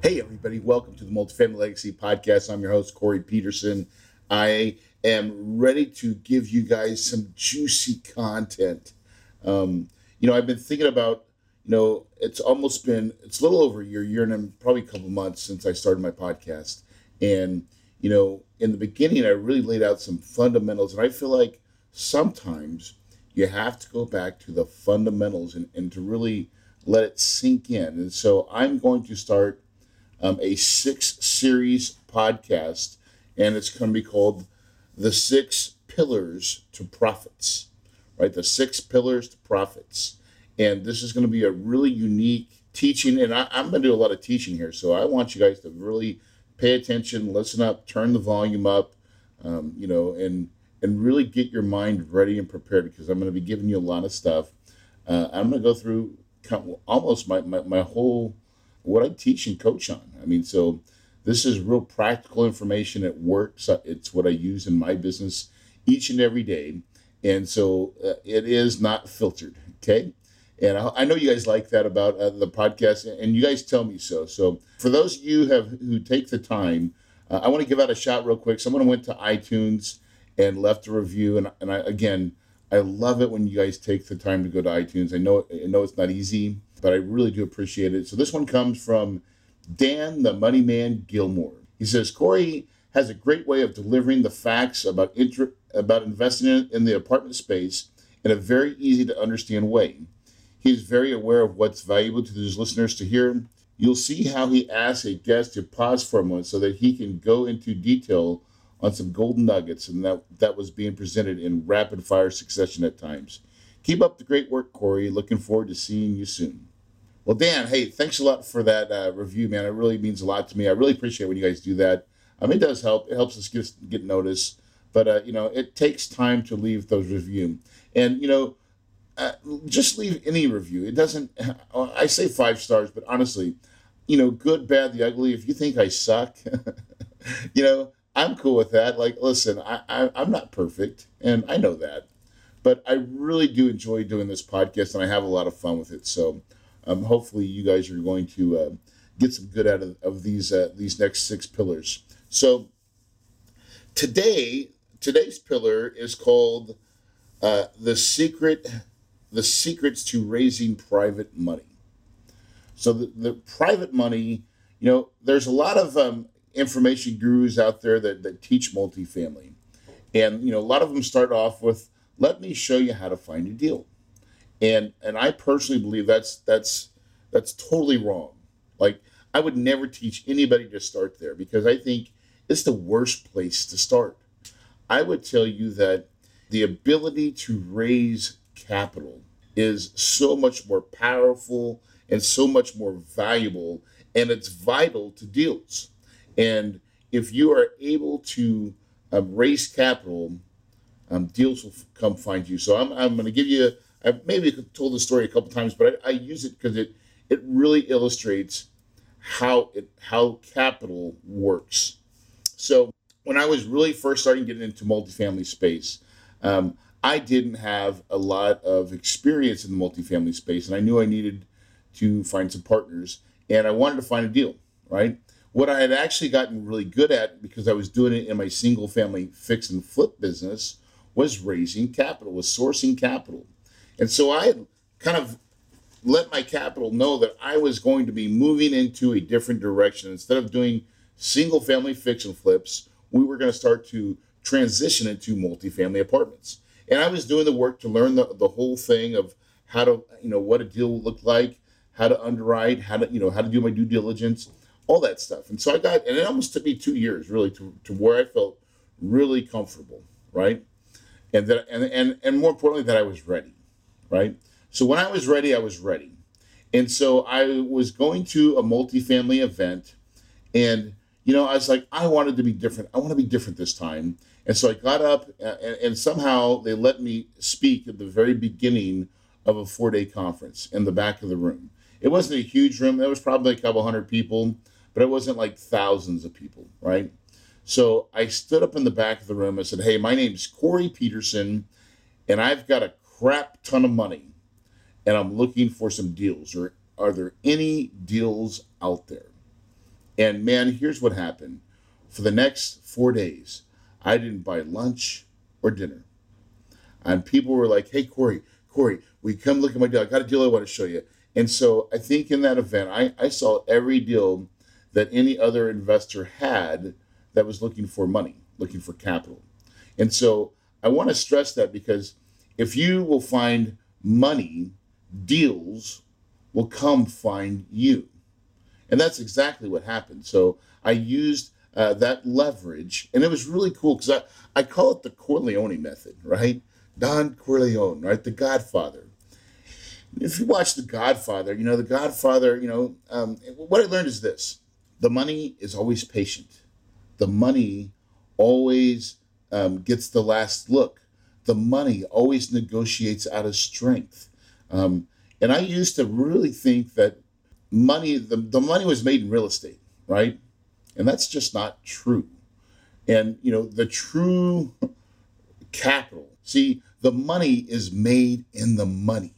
Hey, everybody, welcome to the Multifamily Legacy Podcast. I'm your host, Corey Peterson. I am ready to give you guys some juicy content. Um, you know, I've been thinking about, you know, it's almost been, it's a little over a year, year and probably a couple months since I started my podcast. And, you know, in the beginning, I really laid out some fundamentals. And I feel like sometimes you have to go back to the fundamentals and, and to really let it sink in. And so I'm going to start um, a six series podcast, and it's going to be called The Six Pillars to Profits, right? The Six Pillars to Profits. And this is going to be a really unique teaching, and I, I'm going to do a lot of teaching here. So I want you guys to really pay attention, listen up, turn the volume up, um, you know, and and really get your mind ready and prepared because I'm going to be giving you a lot of stuff. Uh, I'm going to go through almost my, my, my whole what I teach and coach on. I mean, so this is real practical information. It works. It's what I use in my business each and every day. And so uh, it is not filtered. Okay. And I, I know you guys like that about uh, the podcast, and you guys tell me so. So for those of you who have who take the time, uh, I want to give out a shot real quick. Someone went to iTunes and left a review, and, and I, again, I love it when you guys take the time to go to iTunes. I know I know it's not easy, but I really do appreciate it. So this one comes from Dan the Money Man Gilmore. He says Corey has a great way of delivering the facts about inter- about investing in, in the apartment space in a very easy to understand way. He is very aware of what's valuable to his listeners to hear. You'll see how he asks a guest to pause for a moment so that he can go into detail on some golden nuggets, and that, that was being presented in rapid fire succession at times. Keep up the great work, Corey. Looking forward to seeing you soon. Well, Dan, hey, thanks a lot for that uh, review, man. It really means a lot to me. I really appreciate when you guys do that. Um, it does help. It helps us get get noticed. But uh, you know, it takes time to leave those review, and you know, uh, just leave any review. It doesn't. I say five stars, but honestly, you know, good, bad, the ugly. If you think I suck, you know, I'm cool with that. Like, listen, I, I I'm not perfect, and I know that, but I really do enjoy doing this podcast, and I have a lot of fun with it. So, um, hopefully, you guys are going to uh, get some good out of, of these uh, these next six pillars. So, today, today's pillar is called uh, the secret, the secrets to raising private money. So, the, the private money, you know, there's a lot of um, information gurus out there that, that teach multifamily. And, you know, a lot of them start off with, let me show you how to find a deal. And and I personally believe that's that's that's totally wrong. Like I would never teach anybody to start there because I think it's the worst place to start. I would tell you that the ability to raise capital is so much more powerful and so much more valuable and it's vital to deals. And if you are able to um, raise capital, um, deals will come find you. So I'm, I'm going to give you, I've maybe told the story a couple times, but I, I use it because it, it really illustrates how it how capital works. So when I was really first starting getting into multifamily space, um, I didn't have a lot of experience in the multifamily space, and I knew I needed to find some partners, and I wanted to find a deal, right? What I had actually gotten really good at because I was doing it in my single family fix and flip business was raising capital, was sourcing capital. And so I kind of let my capital know that I was going to be moving into a different direction. Instead of doing single family and flips, we were going to start to transition into multifamily apartments. And I was doing the work to learn the, the whole thing of how to, you know, what a deal looked like, how to underwrite, how to, you know, how to do my due diligence, all that stuff. And so I got, and it almost took me two years really to, to where I felt really comfortable, right? And that, and, and, and more importantly, that I was ready, right? So when I was ready, I was ready. And so I was going to a multifamily event and, you know, I was like, I wanted to be different. I want to be different this time. And so I got up and, and somehow they let me speak at the very beginning of a four day conference in the back of the room. It wasn't a huge room. There was probably a couple hundred people, but it wasn't like thousands of people, right? So I stood up in the back of the room and said, Hey, my name's Corey Peterson, and I've got a crap ton of money, and I'm looking for some deals. Or are there any deals out there? And man, here's what happened. For the next four days, I didn't buy lunch or dinner. And people were like, Hey, Corey, Corey, we come look at my deal? I got a deal I want to show you. And so I think in that event, I, I saw every deal that any other investor had that was looking for money, looking for capital. And so I want to stress that because if you will find money, deals will come find you. And that's exactly what happened. So I used uh, that leverage, and it was really cool because I, I call it the Corleone method, right? Don Corleone, right? The Godfather if you watch The Godfather, you know, The Godfather, you know, um, what I learned is this the money is always patient, the money always um, gets the last look, the money always negotiates out of strength. Um, and I used to really think that money, the, the money was made in real estate, right? And that's just not true. And, you know, the true capital, see, the money is made in the money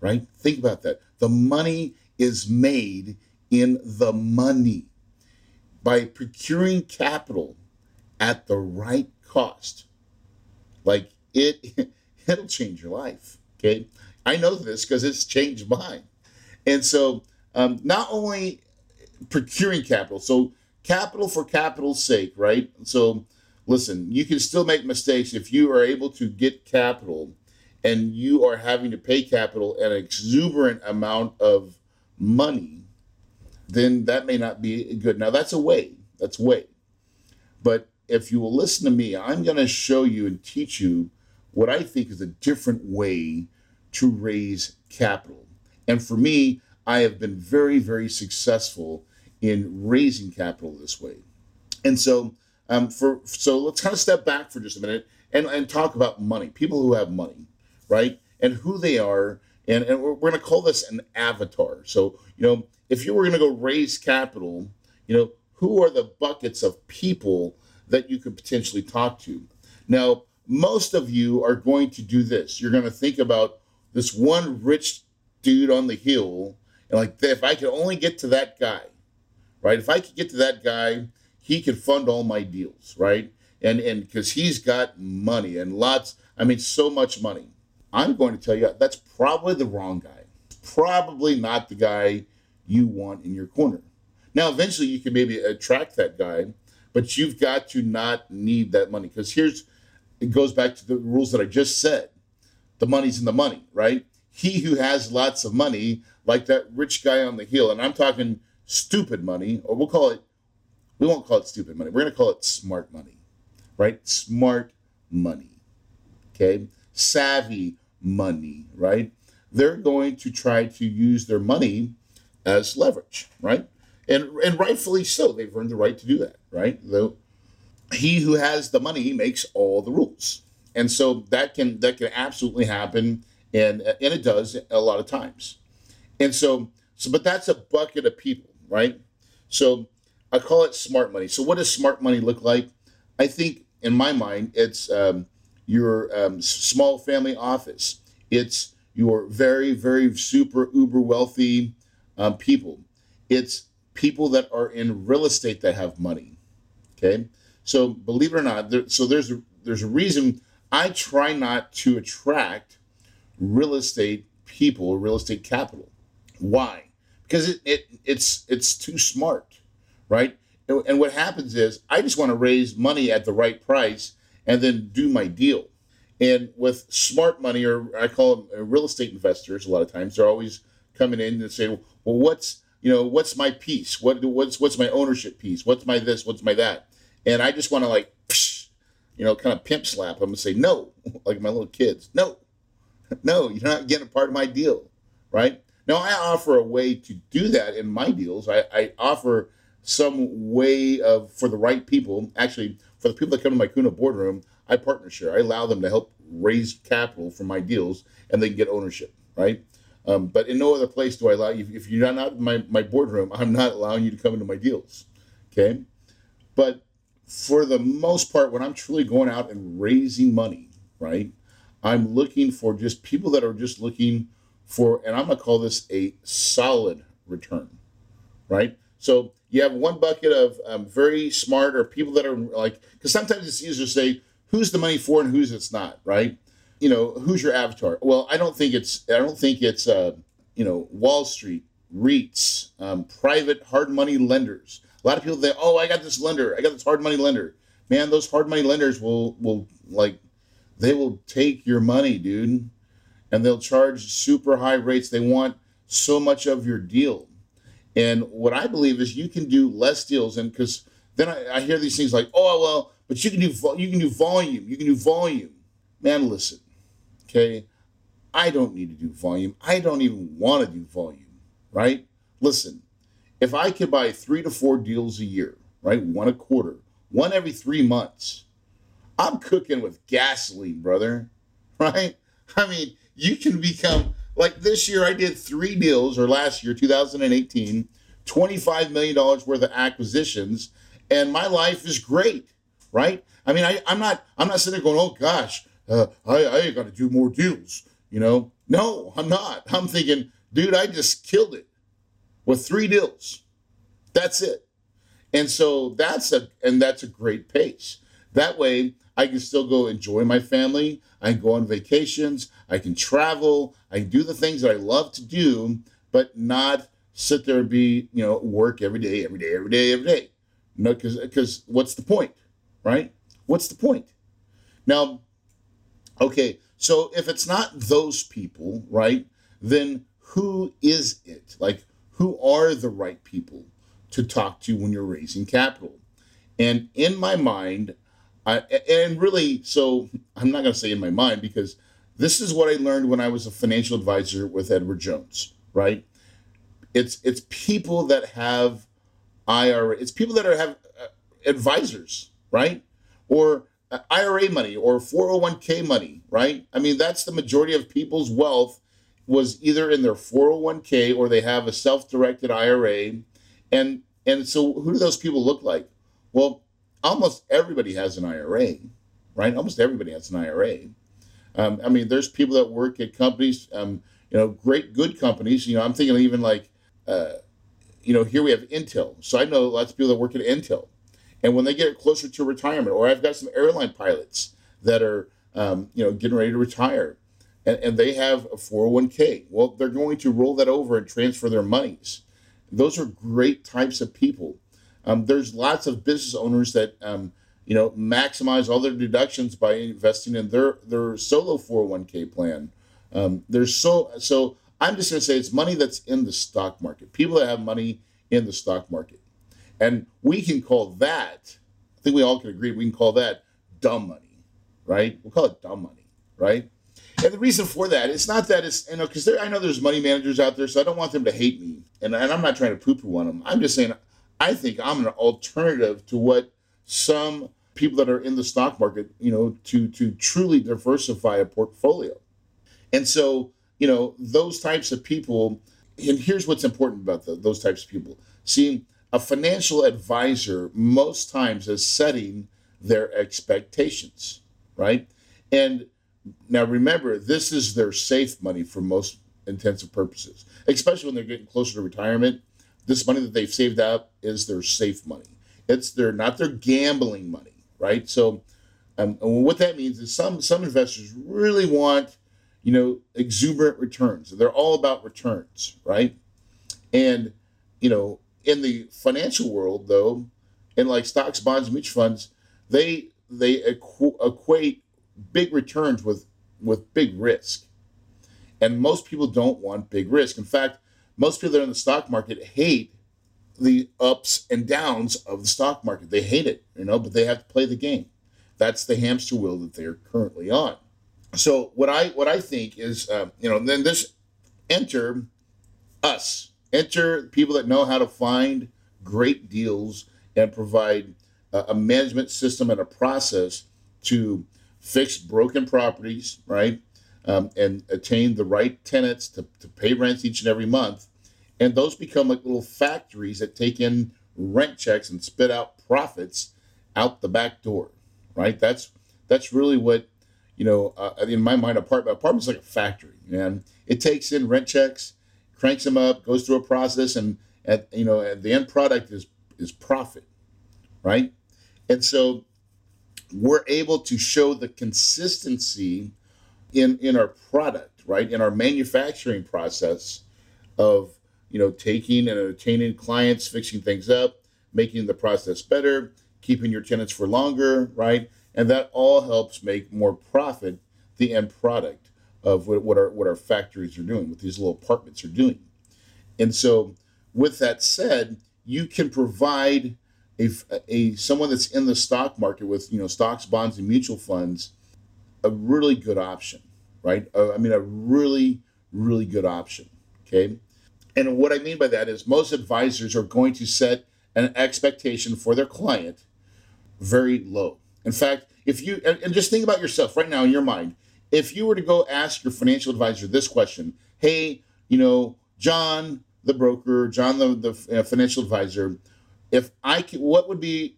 right? Think about that. The money is made in the money by procuring capital at the right cost. Like it, it'll change your life. Okay, I know this because it's changed mine. And so, um, not only procuring capital, so capital for capital's sake, right? So, listen, you can still make mistakes if you are able to get capital and you are having to pay capital an exuberant amount of money, then that may not be good. Now, that's a way, that's way. But if you will listen to me, I'm going to show you and teach you what I think is a different way to raise capital. And for me, I have been very, very successful in raising capital this way. And so, um, for so let's kind of step back for just a minute and, and talk about money. People who have money right? And who they are. And, and we're, we're going to call this an avatar. So, you know, if you were going to go raise capital, you know, who are the buckets of people that you could potentially talk to? Now, most of you are going to do this. You're going to think about this one rich dude on the hill, and like, if I could only get to that guy, right? If I could get to that guy, he could fund all my deals, right? And and because he's got money and lots, I mean, so much money. I'm going to tell you that's probably the wrong guy. Probably not the guy you want in your corner. Now, eventually, you can maybe attract that guy, but you've got to not need that money because here's it goes back to the rules that I just said. The money's in the money, right? He who has lots of money, like that rich guy on the hill, and I'm talking stupid money, or we'll call it, we won't call it stupid money. We're going to call it smart money, right? Smart money. Okay savvy money, right? They're going to try to use their money as leverage, right? And and rightfully so. They've earned the right to do that, right? Though he who has the money makes all the rules. And so that can that can absolutely happen and and it does a lot of times. And so so but that's a bucket of people, right? So I call it smart money. So what does smart money look like? I think in my mind it's um, your um, small family office. It's your very, very super uber wealthy um, people. It's people that are in real estate that have money. Okay, so believe it or not, there, so there's a, there's a reason I try not to attract real estate people real estate capital. Why? Because it, it it's it's too smart, right? And, and what happens is I just want to raise money at the right price and then do my deal. And with smart money, or I call them uh, real estate investors, a lot of times they're always coming in and saying, "Well, what's you know what's my piece? What what's what's my ownership piece? What's my this? What's my that?" And I just want to like, you know, kind of pimp slap them and say, "No," like my little kids, "No, no, you're not getting a part of my deal, right?" Now I offer a way to do that in my deals. I, I offer some way of for the right people. Actually, for the people that come to my Kahuna boardroom, I partner share. I allow them to help raise capital for my deals, and they can get ownership, right? Um, but in no other place do I allow you. If you're not in my, my boardroom, I'm not allowing you to come into my deals. Okay. But for the most part, when I'm truly going out and raising money, right, I'm looking for just people that are just looking for, and I'm going to call this a solid return, right? So you have one bucket of um, very smart or people that are like, because sometimes it's easier to say who's the money for and who's it's not, right? you know, who's your avatar? Well, I don't think it's I don't think it's uh, you know Wall Street, REITs, um, private hard money lenders. A lot of people think, oh, I got this lender, I got this hard money lender. Man, those hard money lenders will will like they will take your money, dude, and they'll charge super high rates. They want so much of your deal. And what I believe is you can do less deals, and because then I, I hear these things like, oh well, but you can do you can do volume, you can do volume. Man, listen, Okay. I don't need to do volume. I don't even want to do volume, right? Listen, if I could buy three to four deals a year, right? One a quarter, one every three months, I'm cooking with gasoline, brother, right? I mean, you can become like this year, I did three deals, or last year, 2018, $25 million worth of acquisitions, and my life is great, right? I mean, I, I'm not I'm not sitting there going, oh gosh, uh, I, I got to do more deals, you know? No, I'm not. I'm thinking, dude, I just killed it with three deals. That's it. And so that's a and that's a great pace. That way I can still go enjoy my family. I can go on vacations. I can travel. I can do the things that I love to do, but not sit there and be, you know, work every day, every day, every day, every day. No, because because what's the point, right? What's the point? Now, Okay, so if it's not those people, right, then who is it? Like, who are the right people to talk to when you're raising capital? And in my mind, I, and really, so I'm not going to say in my mind because this is what I learned when I was a financial advisor with Edward Jones, right? It's it's people that have IRA, it's people that are have uh, advisors, right? Or IRA money or 401k money, right? I mean, that's the majority of people's wealth was either in their 401k or they have a self-directed IRA. And and so who do those people look like? Well, almost everybody has an IRA, right? Almost everybody has an IRA. Um, I mean, there's people that work at companies, um, you know, great, good companies. You know, I'm thinking even like, uh, you know, here we have Intel. So I know lots of people that work at Intel and when they get closer to retirement, or I've got some airline pilots that are, um, you know, getting ready to retire, and, and they have a 401k. Well, they're going to roll that over and transfer their monies. Those are great types of people. Um, there's lots of business owners that, um, you know, maximize all their deductions by investing in their their solo 401k plan. Um, there's so so. I'm just going to say it's money that's in the stock market. People that have money in the stock market. And we can call that, I think we all can agree, we can call that dumb money, right? We'll call it dumb money, right? And the reason for that, it's not that it's, you know, because I know there's money managers out there, so I don't want them to hate me. And, and I'm not trying to poo poo on them. I'm just saying, I think I'm an alternative to what some people that are in the stock market, you know, to, to truly diversify a portfolio. And so, you know, those types of people, and here's what's important about the, those types of people. See, a financial advisor most times is setting their expectations, right? And now remember, this is their safe money for most intensive purposes, especially when they're getting closer to retirement. This money that they've saved up is their safe money. It's their not their gambling money, right? So, um, what that means is some some investors really want, you know, exuberant returns. They're all about returns, right? And you know, in the financial world, though, in like stocks, bonds, mutual funds, they they equ- equate big returns with with big risk. And most people don't want big risk. In fact, most people that are in the stock market hate the ups and downs of the stock market. They hate it, you know, but they have to play the game. That's the hamster wheel that they're currently on. So what I what I think is, uh, you know, then this enter us, enter people that know how to find great deals and provide a management system and a process to fix broken properties, right? Um, and attain the right tenants to, to pay rents each and every month. And those become like little factories that take in rent checks and spit out profits out the back door, right? That's that's really what you know. Uh, in my mind, apartment apartment's like a factory, man. it takes in rent checks, cranks them up, goes through a process, and at you know, the end product is is profit, right? And so we're able to show the consistency in in our product, right? In our manufacturing process of you know taking and attaining clients, fixing things up, making the process better, keeping your tenants for longer, right? And that all helps make more profit the end product of what, what our what our factories are doing, what these little apartments are doing. And so, with that said, you can provide a, a someone that's in the stock market with you know stocks, bonds, and mutual funds a really good option, right? Uh, I mean, a really really good option. Okay, and what I mean by that is most advisors are going to set an expectation for their client very low. In fact, if you and, just think about yourself right now in your mind, if you were to go ask your financial advisor this question, hey, you know, John, the broker, John, the, the uh, financial advisor, if I could, what would be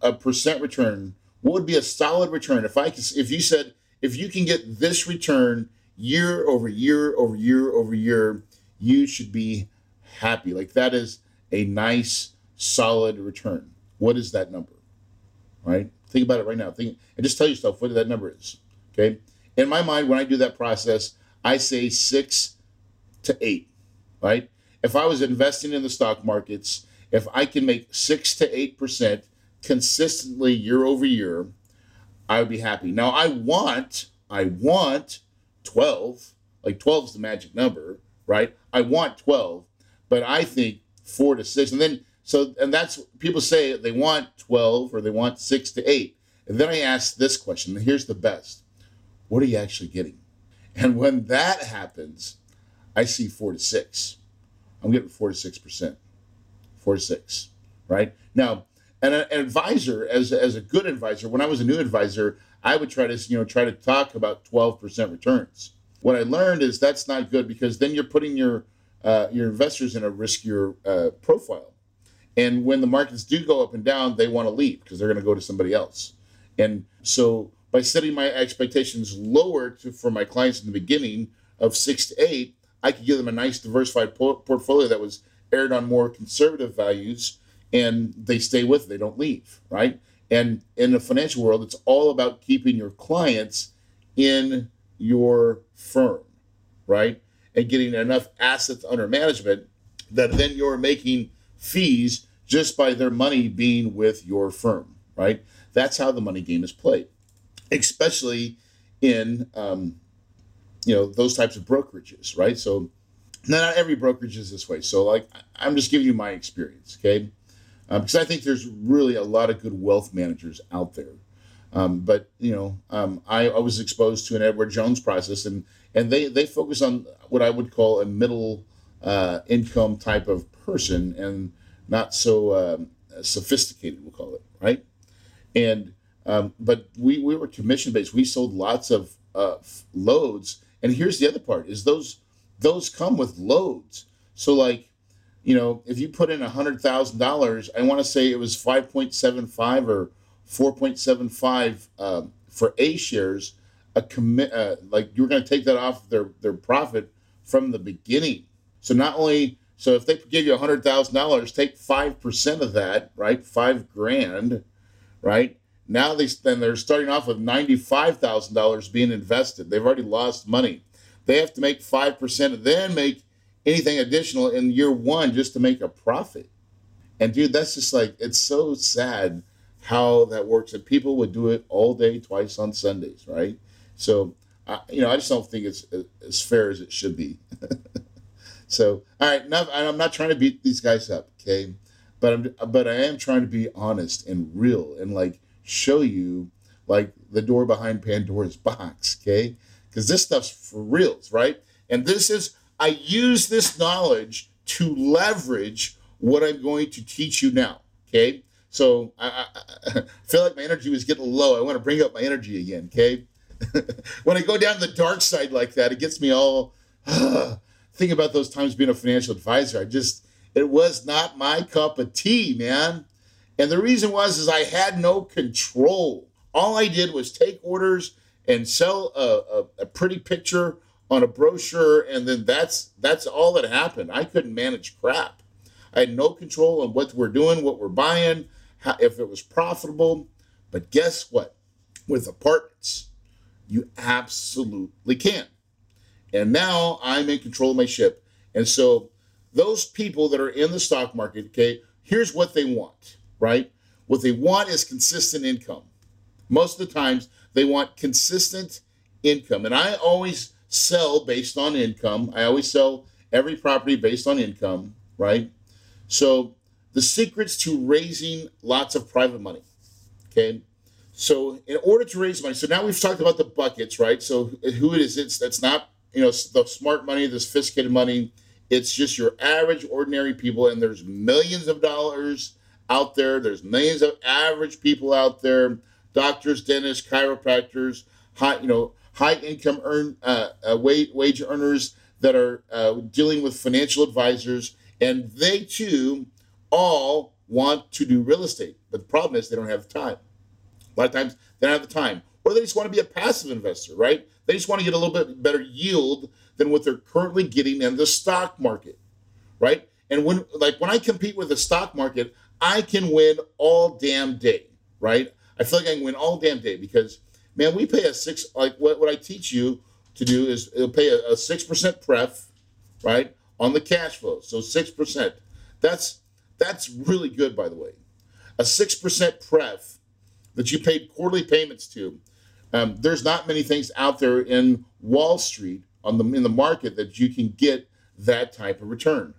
a percent return? What would be a solid return if I could, if you said, if you can get this return year over year over year over year, you should be happy. Like that is a nice, solid return. What is that number? Right? Think about it right now. Think and just tell yourself what that number is. Okay. In my mind, when I do that process, I say six to eight. Right? If I was investing in the stock markets if I can make six to eight percent consistently year over year, I would be happy. Now I want, I want 12, like 12 is the magic number, right? I want 12, but I think four to six. And then, so, and that's people say they want 12 or they want six to eight. And then I ask this question, and here's the best what are you actually getting? And when that happens, I see four to six. I'm getting four to six percent four six, right? Now, and an advisor, as, as a good advisor, when I was a new advisor, I would try to, you know, try to talk about 12% returns. What I learned is that's not good because then you're putting your uh, your investors in a riskier uh, profile. And when the markets do go up and down, they want to leave because they're going to go to somebody else. And so by setting my expectations lower to, for my clients in the beginning of six to eight, I could give them a nice diversified po- portfolio that was erred on more conservative values and they stay with it, they don't leave, right? And in the financial world, it's all about keeping your clients in your firm, right? And getting enough assets under management that then you're making fees just by their money being with your firm, right? That's how the money game is played, especially in um, you know those types of brokerages, right? So not every brokerage is this way. So, like, I'm just giving you my experience, okay? Um, because I think there's really a lot of good wealth managers out there. Um, but you know, um, I, I, was exposed to an Edward Jones process, and and they they focus on what I would call a middle uh, income type of person, and not so um, sophisticated. We'll call it right. And um, but we we were commission based. We sold lots of uh, loads, and here's the other part: is those those come with loads. So like, you know, if you put in a hundred thousand dollars, I want to say it was five point seven five or four point seven five um, for A shares. A commit uh, like you're going to take that off their their profit from the beginning. So not only so if they give you a hundred thousand dollars, take five percent of that, right? Five grand, right? Now they then they're starting off with ninety five thousand dollars being invested. They've already lost money. They have to make 5% and then make anything additional in year one just to make a profit. And dude, that's just like, it's so sad how that works. And people would do it all day, twice on Sundays, right? So, uh, you know, I just don't think it's as fair as it should be. so, all right, now, I'm not trying to beat these guys up, okay? But I'm, but I am trying to be honest and real and like show you like the door behind Pandora's box, okay? Because this stuff's for reals, right? And this is I use this knowledge to leverage what I'm going to teach you now, okay? So I, I, I feel like my energy was getting low. I want to bring up my energy again, okay? when I go down the dark side like that, it gets me all uh, think about those times being a financial advisor. I just it was not my cup of tea, man. And the reason was is I had no control. All I did was take orders and sell a, a, a pretty picture on a brochure, and then that's that's all that happened. I couldn't manage crap. I had no control on what we're doing, what we're buying, how, if it was profitable. But guess what? With apartments, you absolutely can. And now I'm in control of my ship. And so those people that are in the stock market, okay, here's what they want, right? What they want is consistent income. Most of the times they want consistent income. And I always sell based on income. I always sell every property based on income, right? So the secrets to raising lots of private money. Okay. So in order to raise money, so now we've talked about the buckets, right? So who it is, it's that's not, you know, the smart money, the sophisticated money. It's just your average, ordinary people, and there's millions of dollars out there. There's millions of average people out there, doctors, dentists, chiropractors, high, you know, high income earn uh, uh, wage, wage earners that are uh, dealing with financial advisors, and they too all want to do real estate. But the problem is they don't have the time. A lot of times they don't have the time, or they just want to be a passive investor, right? They just want to get a little bit better yield than what they're currently getting in the stock market, right? And when like when I compete with the stock market, I can win all damn day, right? I feel like I can win all damn day because man, we pay a six like what, what I teach you to do is it'll pay a six percent pref, right, on the cash flow. So six percent. That's that's really good, by the way. A six percent pref that you paid quarterly payments to. Um, there's not many things out there in Wall Street on the in the market that you can get that type of return.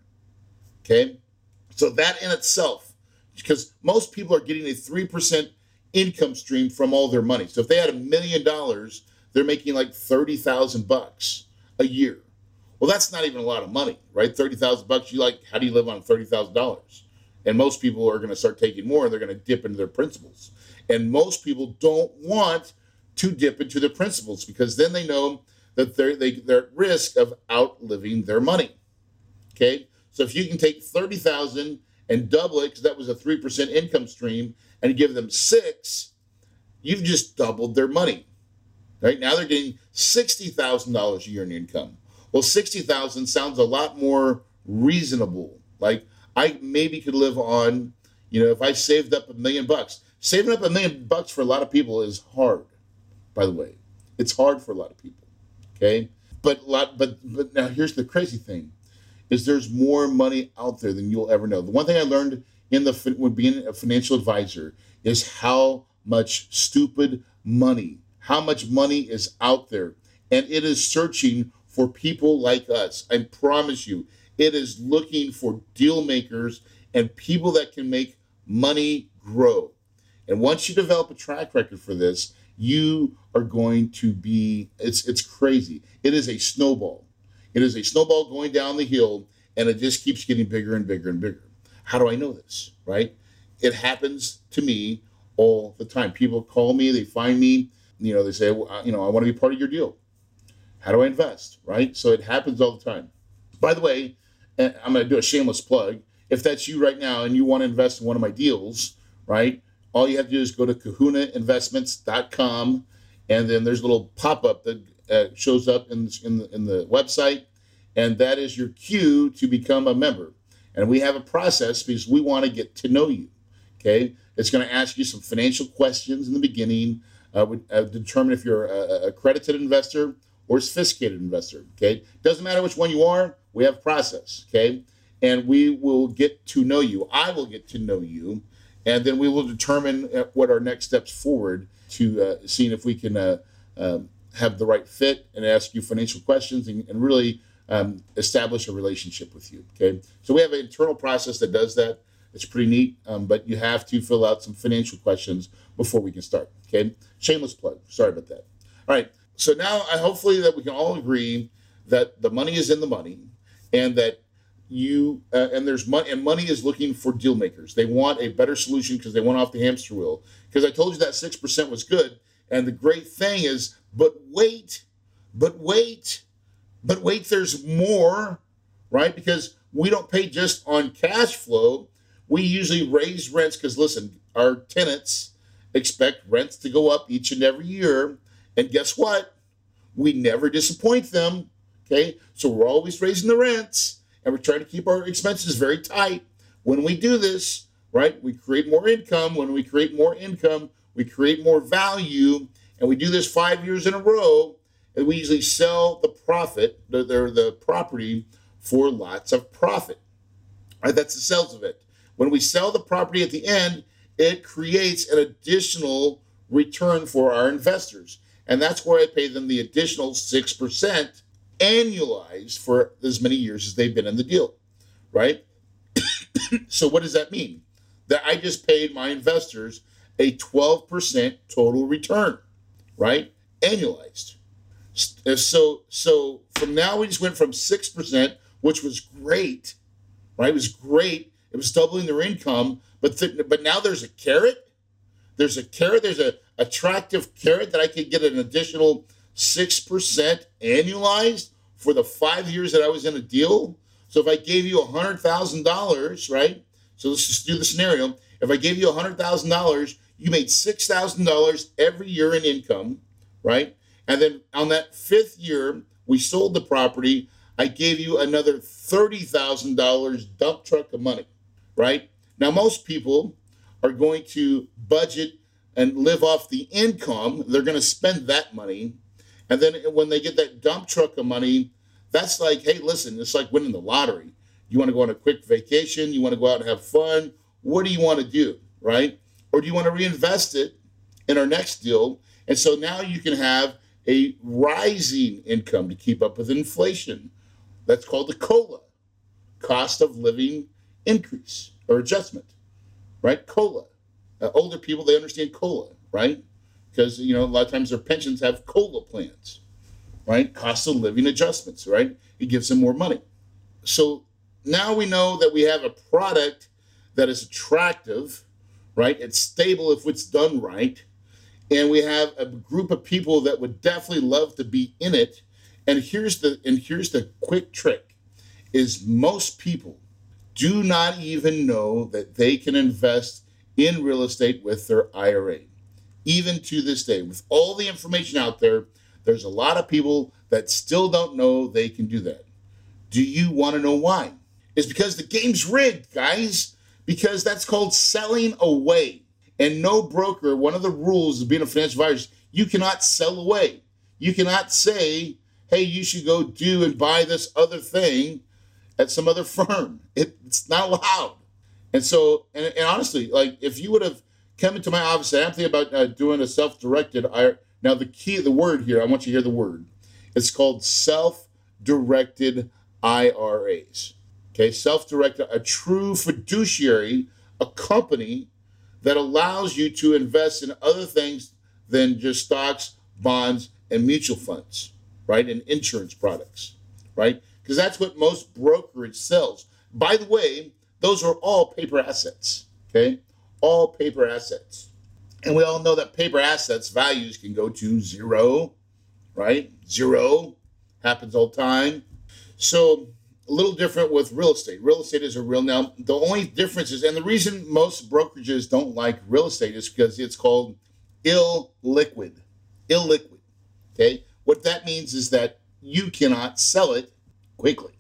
Okay, so that in itself, because most people are getting a three percent income stream from all their money. So if they had a million dollars, they're making like 30,000 bucks a year. Well, that's not even a lot of money, right? 30,000 bucks. You like, how do you live on $30,000? And most people are going to start taking more and they're going to dip into their principles. And most people don't want to dip into their principles because then they know that they're, they, they're at risk of outliving their money. Okay. So if you can take 30,000 and double it, because that was a 3% income stream, and give them six, you've just doubled their money. Right now they're getting $60,000 a year in income. Well, 60,000 sounds a lot more reasonable. Like I maybe could live on, you know, if I saved up a million bucks. Saving up a million bucks for a lot of people is hard, by the way. It's hard for a lot of people. Okay? But a lot but but now here's the crazy thing is there's more money out there than you'll ever know. The one thing I learned in the when being a financial advisor is how much stupid money, how much money is out there, and it is searching for people like us. I promise you, it is looking for deal makers and people that can make money grow. And once you develop a track record for this, you are going to be it's it's crazy. It is a snowball. It is a snowball going down the hill and it just keeps getting bigger and bigger and bigger. How do I know this? Right? It happens to me all the time. People call me, they find me, you know, they say, well, you know, I want to be part of your deal. How do I invest? Right? So it happens all the time. By the way, eh, I'm going to do a shameless plug. If that's you right now and you want to invest in one of my deals, right? All you have to do is go to kahunainvestments.com and then there's a little pop up that uh, shows up in, in, the, in the website, and that is your cue to become a member. And we have a process because we want to get to know you. Okay. It's going to ask you some financial questions in the beginning, uh, uh, determine if you're a, accredited investor or sophisticated investor. Okay. Doesn't matter which one you are, we have a process. Okay. And we will get to know you. I will get to know you. and then we will determine uh, what our next steps forward to uh, seeing if we can uh, um, have the right fit and ask you financial questions and, and really um, establish a relationship with you. Okay, so we have an internal process that does that. It's pretty neat, um, but you have to fill out some financial questions before we can start. Okay, shameless plug. Sorry about that. All right, so now I hopefully that we can all agree that the money is in the money, and that you uh, and there's money and money is looking for deal makers. They want a better solution because they want off the hamster wheel. Because I told you that six percent was good, and the great thing is, but wait, but wait, but wait, there's more, right? Because we don't pay just on cash flow. We usually raise rents because listen, our tenants expect rents to go up each and every year. And guess what? We never disappoint them. Okay. So we're always raising the rents and we're trying to keep our expenses very tight. When we do this, right, we create more income. When we create more income, we create more value. And we do this five years in a row and we usually sell the profit, the, the, the property, for lots of profit. Right? That's the sales of it. When we sell the property at the end, it creates an additional return for our investors. And that's where I pay them the additional 6% annualized for as many years as they've been in the deal, right? so, what does that mean? That I just paid my investors a 12% total return, right? Annualized. So so from now we just went from six percent, which was great, right? It was great. It was doubling their income, but th- but now there's a carrot. There's a carrot. There's a attractive carrot that I could get an additional six percent annualized for the five years that I was in a deal. So if I gave you a hundred thousand dollars, right? So let's just do the scenario. If I gave you a hundred thousand dollars, you made six thousand dollars every year in income, right? And then on that fifth year, we sold the property. I gave you another $30,000 dump truck of money, right? Now, most people are going to budget and live off the income. They're going to spend that money. And then when they get that dump truck of money, that's like, hey, listen, it's like winning the lottery. You want to go on a quick vacation, you want to go out and have fun. What do you want to do, right? Or do you want to reinvest it in our next deal? And so now you can have a rising income to keep up with inflation. That's called the COLA, cost of living increase or adjustment, right? COLA. Uh, older people, they understand COLA, right? Because, you know, a lot of times their pensions have COLA plans, right? Cost of living adjustments, right? It gives them more money. So now we know that we have a product that is attractive, right? It's stable if it's done right and we have a group of people that would definitely love to be in it. And here's the and here's the quick trick is most people do not even know that they can invest in real estate with their IRA even to this day with all the information out there there's a lot of people that still don't know they can do that. Do you want to know why? It's because the game's rigged guys because that's called selling away and no broker, one of the rules of being a financial advisor, you cannot sell away. You cannot say, hey, you should go do and buy this other thing at some other firm. It, it's not allowed. And so, and, and, honestly, like if you would have come into my office, and I'm thinking about uh, doing a self-directed. I, now the key, the word here, I want you to hear the word. It's called self-directed IRAs. Okay, self-directed, a true fiduciary, a company that allows you to invest in other things than just stocks, bonds, and mutual funds, right? And insurance products, right? Because that's what most brokerage sells. By the way, those are all paper assets, okay? All paper assets. And we all know that paper assets values can go to zero, right? Zero happens all the time. So a little different with real estate. Real estate is a real now. The only difference is, and the reason most brokerages don't like real estate is because it's called illiquid. Illiquid. Okay. What that means is that you cannot sell it quickly.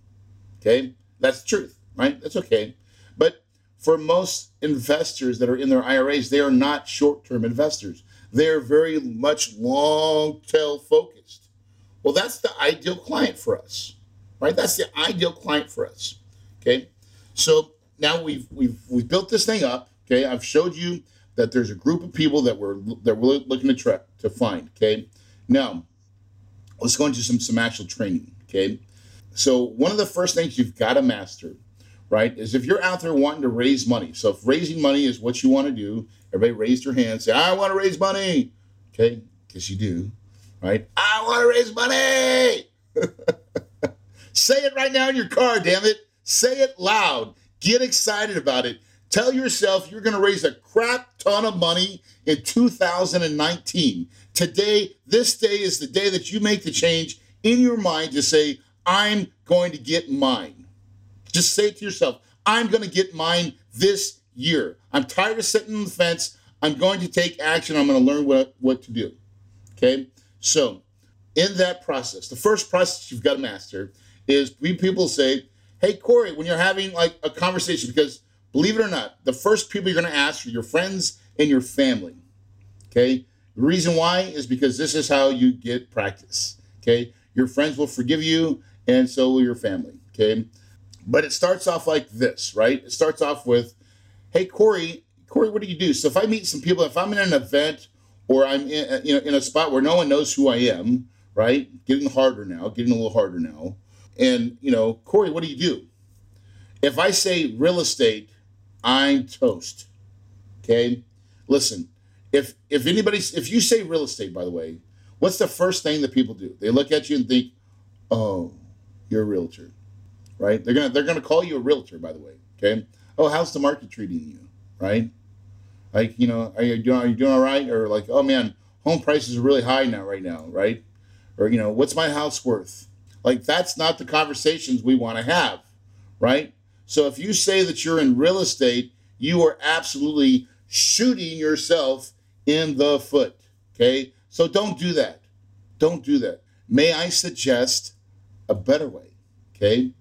Okay. That's the truth, right? That's okay. But for most investors that are in their IRAs, they are not short term investors. They're very much long tail focused. Well, that's the ideal client for us right? That's the ideal client for us. Okay, so now we've we've we've built this thing up. Okay, I've showed you that there's a group of people that we're that we're looking to try to find. Okay, now let's go into some some actual training. Okay, so one of the first things you've got to master, right, is if you're out there wanting to raise money. So if raising money is what you want to do, everybody raise their hand, say, "I want to raise money." Okay, because you do, right? I want to raise money. say it right now in your car, damn it. Say it loud. Get excited about it. Tell yourself you're going to raise a crap ton of money in 2019. Today, this day is the day that you make the change in your mind to say, I'm going to get mine. Just say it to yourself, I'm going to get mine this year. I'm tired of sitting on the fence. I'm going to take action. I'm going to learn what, what to do. Okay? So, in that process, the first process you've got to master is we people say, Hey, Corey, when you're having like a conversation, because Believe it or not, the first people you're going to ask are your friends and your family. Okay? The reason why is because this is how you get practice. Okay? Your friends will forgive you, and so will your family. Okay? But it starts off like this, right? It starts off with, hey, Corey, Corey, what do you do? So if I meet some people, if I'm in an event or I'm in, uh, you know, in a spot where no one knows who I am, right? Getting harder now, getting a little harder now. And, you know, Corey, what do you do? If I say real estate, I'm toast. Okay? Listen, if if anybody if you say real estate, by the way, what's the first thing that people do? They look at you and think, "Oh, you're a realtor." Right? They're gonna they're gonna call you a realtor, by the way. Okay? Oh, how's the market treating you? Right? Like, you know, are you doing are you doing all right? Or like, oh man, home prices are really high now, right now, right? Or, you know, what's my house worth? Like that's not the conversations we want to have, right? So if you say that you're in real estate, you are absolutely shooting yourself in the foot. Okay. So don't do that. Don't do that. May I suggest a better way? Okay.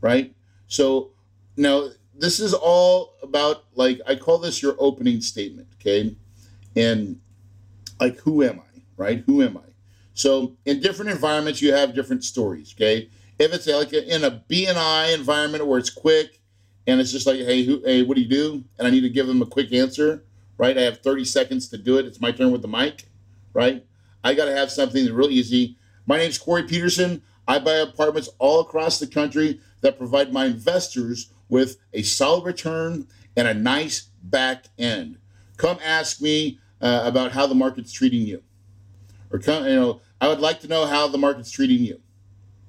Right. So now this is all about like, I call this your opening statement. Okay. And like, who am I? Right. Who am I? So in different environments, you have different stories. Okay. If it's like in a BNI environment where it's quick and it's just like, hey, who, hey, what do you do? And I need to give them a quick answer, right? I have 30 seconds to do it. It's my turn with the mic, right? I got to have something that's real easy. My name's Corey Peterson. I buy apartments all across the country that provide my investors with a solid return and a nice back end. Come ask me uh, about how the market's treating you. Or come, you know, I would like to know how the market's treating you,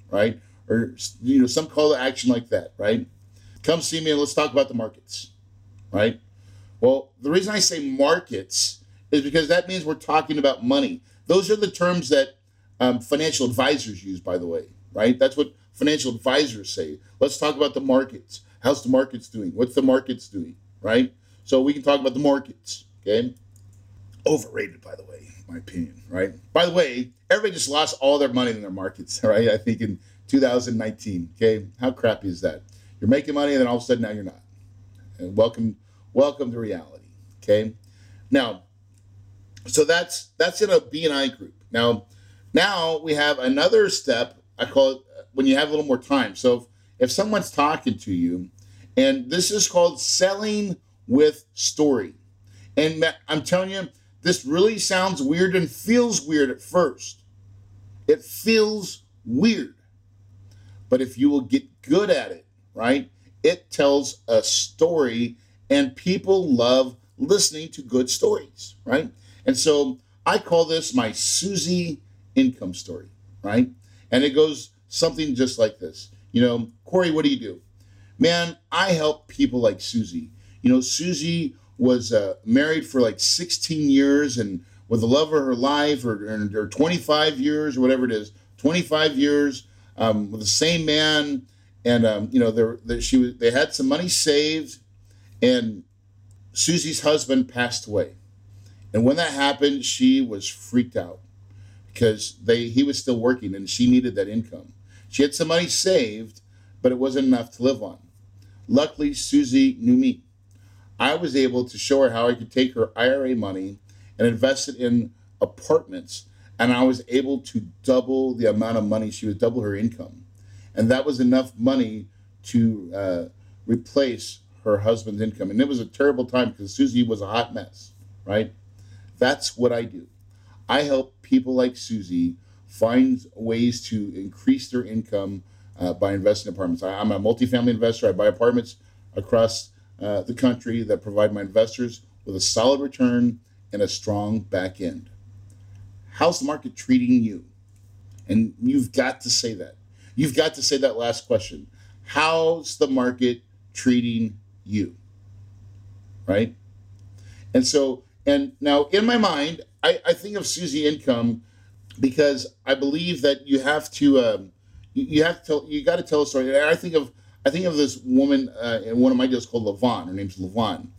right? or you know some call to action like that, right? Come see me and let's talk about the markets, right? Well, the reason I say markets is because that means we're talking about money. Those are the terms that um, financial advisors use, by the way, right? That's what financial advisors say. Let's talk about the markets. How's the markets doing? What's the markets doing, right? So we can talk about the markets, okay? Overrated, by the way, my opinion, right? By the way, everybody just lost all their money in their markets, right? I think in 2019. Okay, how crappy is that? You're making money, and then all of a sudden now you're not. And welcome, welcome to reality. Okay, now, so that's that's in a BNI group. Now, now we have another step. I call it uh, when you have a little more time. So if, if someone's talking to you, and this is called selling with story. And I'm telling you, this really sounds weird and feels weird at first. It feels weird. But if you will get good at it, right, it tells a story, and people love listening to good stories, right? And so I call this my Susie income story, right? And it goes something just like this. You know, Corey, what do you do? Man, I help people like Susie. You know, Susie was uh, married for like 16 years and with the love of her life, or, or 25 years, or whatever it is, 25 years um, with the same man, and um, you know, there, she was, they had some money saved, and Susie's husband passed away, and when that happened, she was freaked out because they he was still working and she needed that income. She had some money saved, but it wasn't enough to live on. Luckily, Susie knew me. I was able to show her how I could take her IRA money and invest it in apartments and I was able to double the amount of money. She would double her income, and that was enough money to uh, replace her husband's income. And it was a terrible time because Susie was a hot mess, right? That's what I do. I help people like Susie find ways to increase their income uh, by investing in apartments. I, am a multifamily investor. I buy apartments across uh, the country that provide my investors with a solid return and a strong back end. How's the market treating you? And you've got to say that. You've got to say that last question. How's the market treating you? Right? And so, and now in my mind, I, I think of Susie Income because I believe that you have to um, you, you have to tell you got to tell a story. And I think of I think of this woman uh, in one of my deals called Levon. Her name's Levon,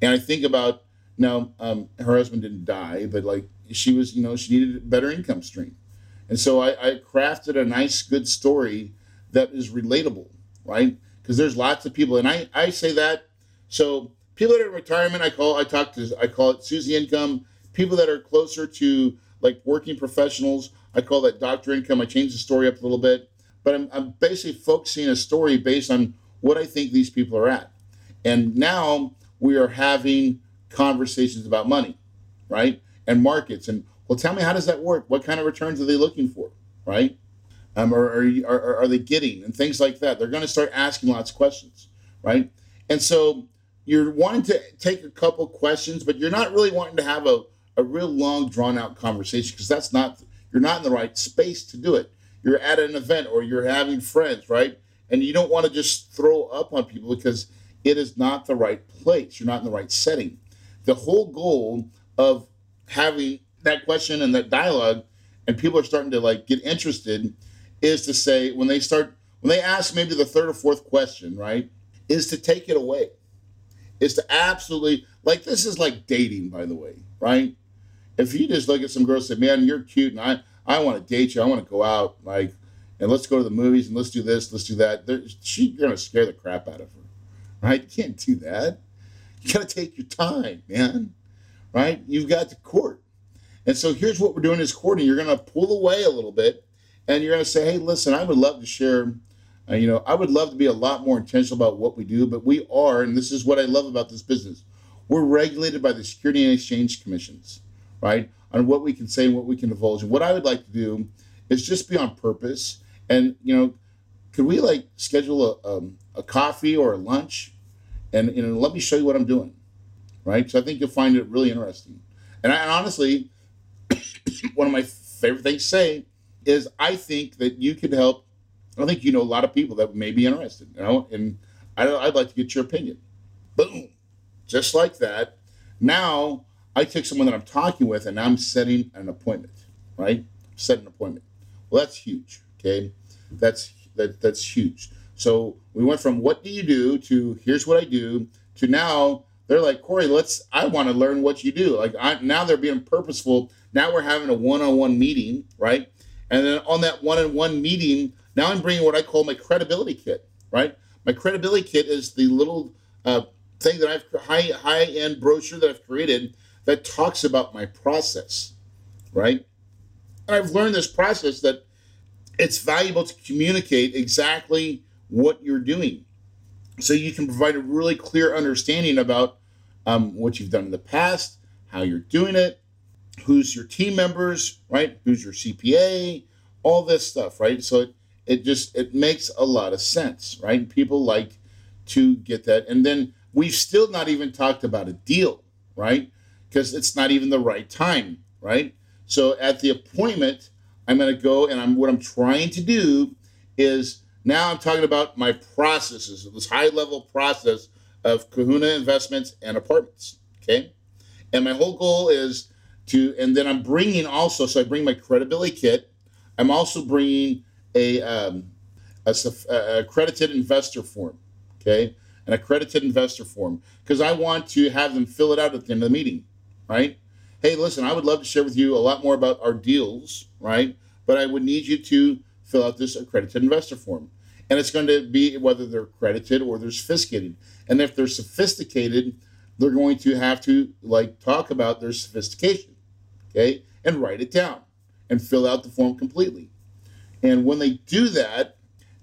and I think about now um, her husband didn't die, but like she was, you know, she needed a better income stream, and so I, I crafted a nice, good story that is relatable, right? Because there's lots of people, and I I say that so people that are in retirement, I call I talk to I call it Susie income. People that are closer to like working professionals, I call that doctor income. I change the story up a little bit, but I'm, I'm basically focusing a story based on what I think these people are at. And now we are having conversations about money, right? And markets. And well, tell me, how does that work? What kind of returns are they looking for, right? Um, or, are, are, are they getting and things like that? They're going to start asking lots of questions, right? And so you're wanting to take a couple questions, but you're not really wanting to have a a real long drawn out conversation because that's not you're not in the right space to do it you're at an event or you're having friends right? And you don't want to just throw up on people because it is not the right place you're not in the right setting. The whole goal of having that question and that dialogue and people are starting to like get interested is to say when they start when they ask maybe the third or fourth question right is to take it away. Is to absolutely like this is like dating by the way right? If you just look at some girls and say, "Man, you're cute," and I I want to date you, I want to go out, like, and let's go to the movies and let's do this, let's do that. She's gonna scare the crap out of her, right? You can't do that. You gotta take your time, man. Right? You've got to court, and so here's what we're doing is courting. You're gonna pull away a little bit, and you're gonna say, "Hey, listen, I would love to share." Uh, you know, I would love to be a lot more intentional about what we do, but we are, and this is what I love about this business. We're regulated by the Security and Exchange Commissions right? On what we can say and what we can divulge. And what I would like to do is just be on purpose. And, you know, could we like schedule a, um, a coffee or a lunch and, you know, let me show you what I'm doing, right? So I think you'll find it really interesting. And, I, and honestly, one of my favorite things to say is I think that you could help. I think you know a lot of people that may be interested, you know, and I, I'd like to get your opinion. Boom, just like that. Now I take someone that I'm talking with and I'm setting an appointment, right? Set an appointment. Well, that's huge. Okay, that's that that's huge. So we went from what do you do to here's what I do to now they're like Corey, let's. I want to learn what you do. Like I, now they're being purposeful. Now we're having a one-on-one meeting, right? And then on that one-on-one meeting, now I'm bringing what I call my credibility kit, right? My credibility kit is the little uh, thing that I've high high-end brochure that I've created that talks about my process, right? And I've learned this process that it's valuable to communicate exactly what you're doing. So you can provide a really clear understanding about um, what you've done in the past, how you're doing it, who's your team members, right? Who's your CPA, all this stuff, right? So it, it just it makes a lot of sense, right? People like to get that. And then we've still not even talked about a deal, right? Because it's not even the right time, right? So at the appointment, I'm going to go and I'm what I'm trying to do is now I'm talking about my processes, this high level process of Kahuna investments and apartments. Okay. And my whole goal is to, and then I'm bringing also, so I bring my credibility kit. I'm also bringing a, um, a, a accredited investor form. Okay. An accredited investor form because I want to have them fill it out at the end of the meeting right? Hey, listen, I would love to share with you a lot more about our deals, right? But I would need you to fill out this accredited investor form. And it's going to be whether they're accredited or they're sophisticated. And if they're sophisticated, they're going to have to like talk about their sophistication, okay? And write it down and fill out the form completely. And when they do that,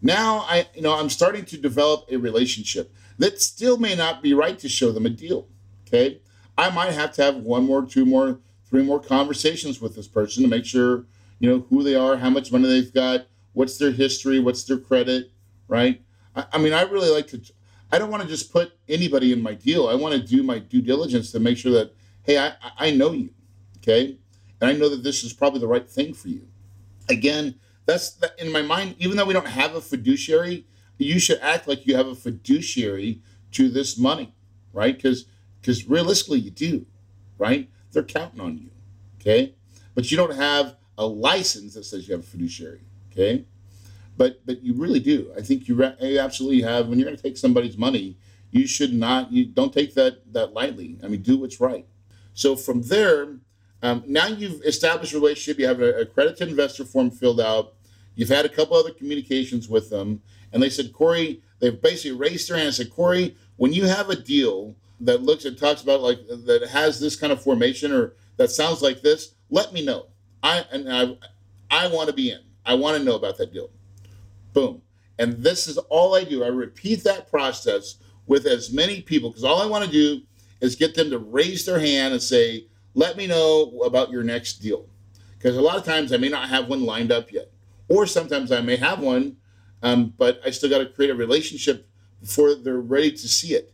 Now I, you know, I'm starting to develop a relationship that still may not be right to show them a deal. Okay. I might have to have one more, two more, three more conversations with this person to make sure, you know, who they are, how much money they've got, what's their history, what's their credit, right? I, I mean, I really like to, I don't want to just put anybody in my deal. I want to do my due diligence to make sure that, hey, I, I know you, okay? And I know that this is probably the right thing for you. Again, that's the, in my mind, even though we don't have a fiduciary, you should act like you have a fiduciary to this money, right? Because because realistically you do, right? They're counting on you, okay? But you don't have a license that says you have a fiduciary, okay? But but you really do. I think you, re- you absolutely have. When you're going to take somebody's money, you should not. You don't take that that lightly. I mean, do what's right. So from there, um, now you've established a relationship. You have a accredited investor form filled out. You've had a couple other communications with them, and they said, Corey, they've basically raised their hand and said, Corey, when you have a deal that looks and talks about like that has this kind of formation or that sounds like this, let me know. I and I I want to be in. I want to know about that deal. Boom. And this is all I do. I repeat that process with as many people because all I want to do is get them to raise their hand and say, let me know about your next deal. Because a lot of times I may not have one lined up yet. Or sometimes I may have one, um, but I still got to create a relationship before they're ready to see it.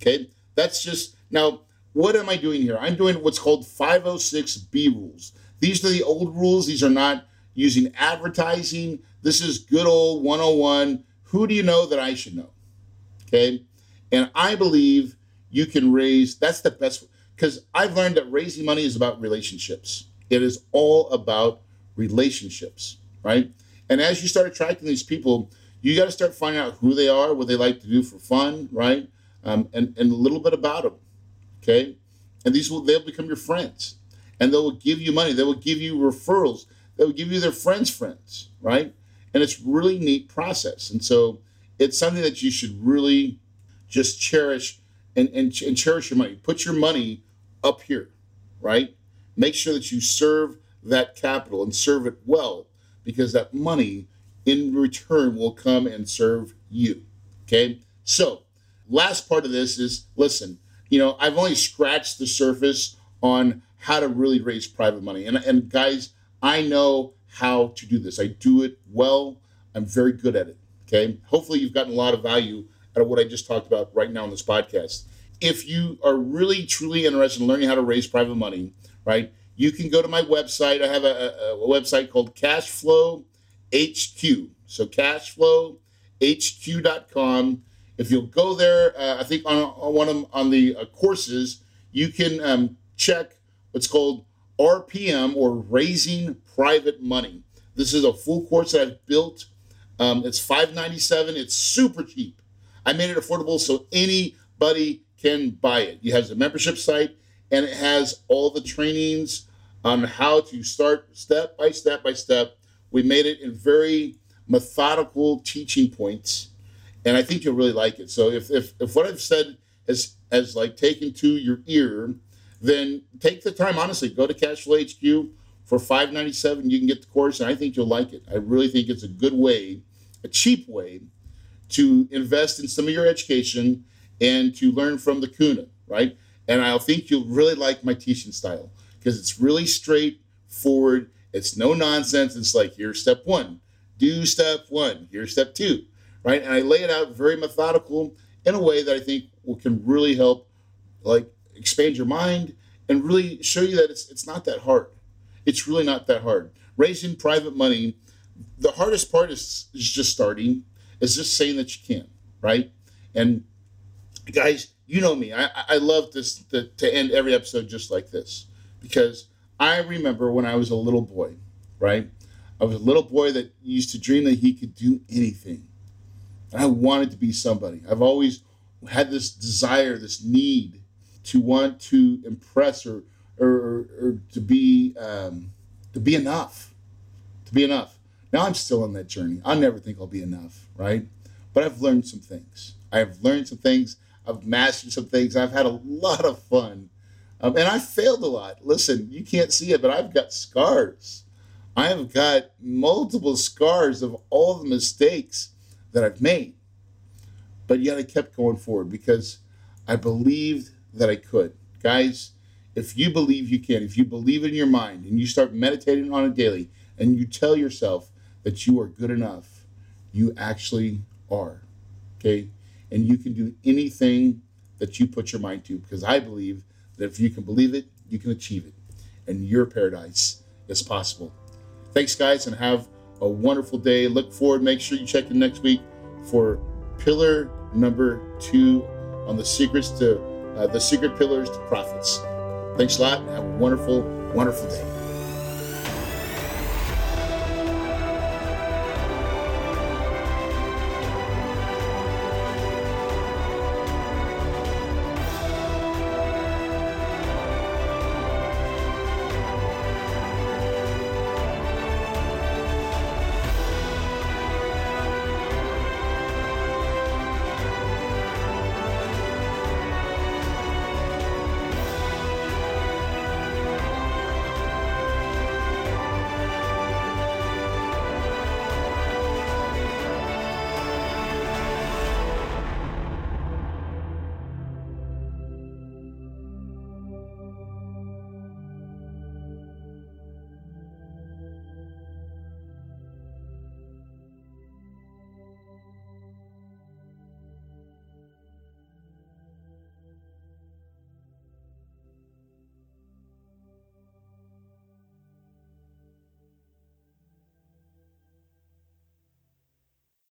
Okay, that's just now. What am I doing here? I'm doing what's called 506B rules. These are the old rules. These are not using advertising. This is good old 101. Who do you know that I should know? Okay, and I believe you can raise. That's the best because I've learned that raising money is about relationships. It is all about relationships, right? And as you start attracting these people, you got to start finding out who they are, what they like to do for fun, right? Um, and, and a little bit about them, okay? And these will, they'll become your friends. And they will give you money. They will give you referrals. They will give you their friends' friends, right? And it's really neat process. And so it's something that you should really just cherish and, and, and cherish your money. Put your money up here, right? Make sure that you serve that capital and serve it well because that money in return will come and serve you. Okay. So, last part of this is listen, you know, I've only scratched the surface on how to really raise private money. And, and guys, I know how to do this. I do it well. I'm very good at it. Okay. Hopefully, you've gotten a lot of value out of what I just talked about right now in this podcast. If you are really, truly interested in learning how to raise private money, right, you can go to my website. I have a, a, a website called Cashflow HQ. So cashflowhq.com. If you'll go there, uh, I think on, on, one of on the uh, courses, you can um, check what's called RPM or Raising Private Money. This is a full course that I've built. Um, it's five ninety seven. It's super cheap. I made it affordable so anybody can buy it. It has a membership site and it has all the trainings on how to start step by step by step. We made it in very methodical teaching points, and I think you'll really like it. So if if, if what I've said has has like taken to your ear, then take the time. Honestly, go to Cashflow HQ for five ninety seven. You can get the course, and I think you'll like it. I really think it's a good way, a cheap way, to invest in some of your education and to learn from the Kahuna, right? And I think you'll really like my teaching style because it's really straightforward. It's no nonsense. It's like here's step one, do step one, here's step two, right? And I lay it out very methodical in a way that I think can really help, like expand your mind and really show you that it's it's not that hard. It's really not that hard. Raising private money, the hardest part is is just starting. Is just saying that you can, right? And guys, you know me. I, I love this to, to end every episode just like this because I remember when I was a little boy, right? I was a little boy that used to dream that he could do anything. And I wanted to be somebody. I've always had this desire, this need to want to impress or or, or to be um, to be enough, to be enough. Now I'm still on that journey. I never think I'll be enough, right? But I've learned some things. I've learned some things. I've mastered some things. I've had a lot of fun um, and I failed a lot. Listen, you can't see it, but I've got scars I have got multiple scars of all the mistakes that I've made. But yet I kept going forward because I believed that I could. Guys, if you believe you can, if you believe in your mind and you start meditating on it daily and you tell yourself that you are good enough, you actually are. Okay? And you can do anything that you put your mind to because I believe that if you can believe it, you can achieve it. And your paradise is possible. Thanks, guys, and have a wonderful day. Look forward. Make sure you check in next week for pillar number two on the secrets to uh, the secret pillars to profits. Thanks a lot have a wonderful, wonderful day.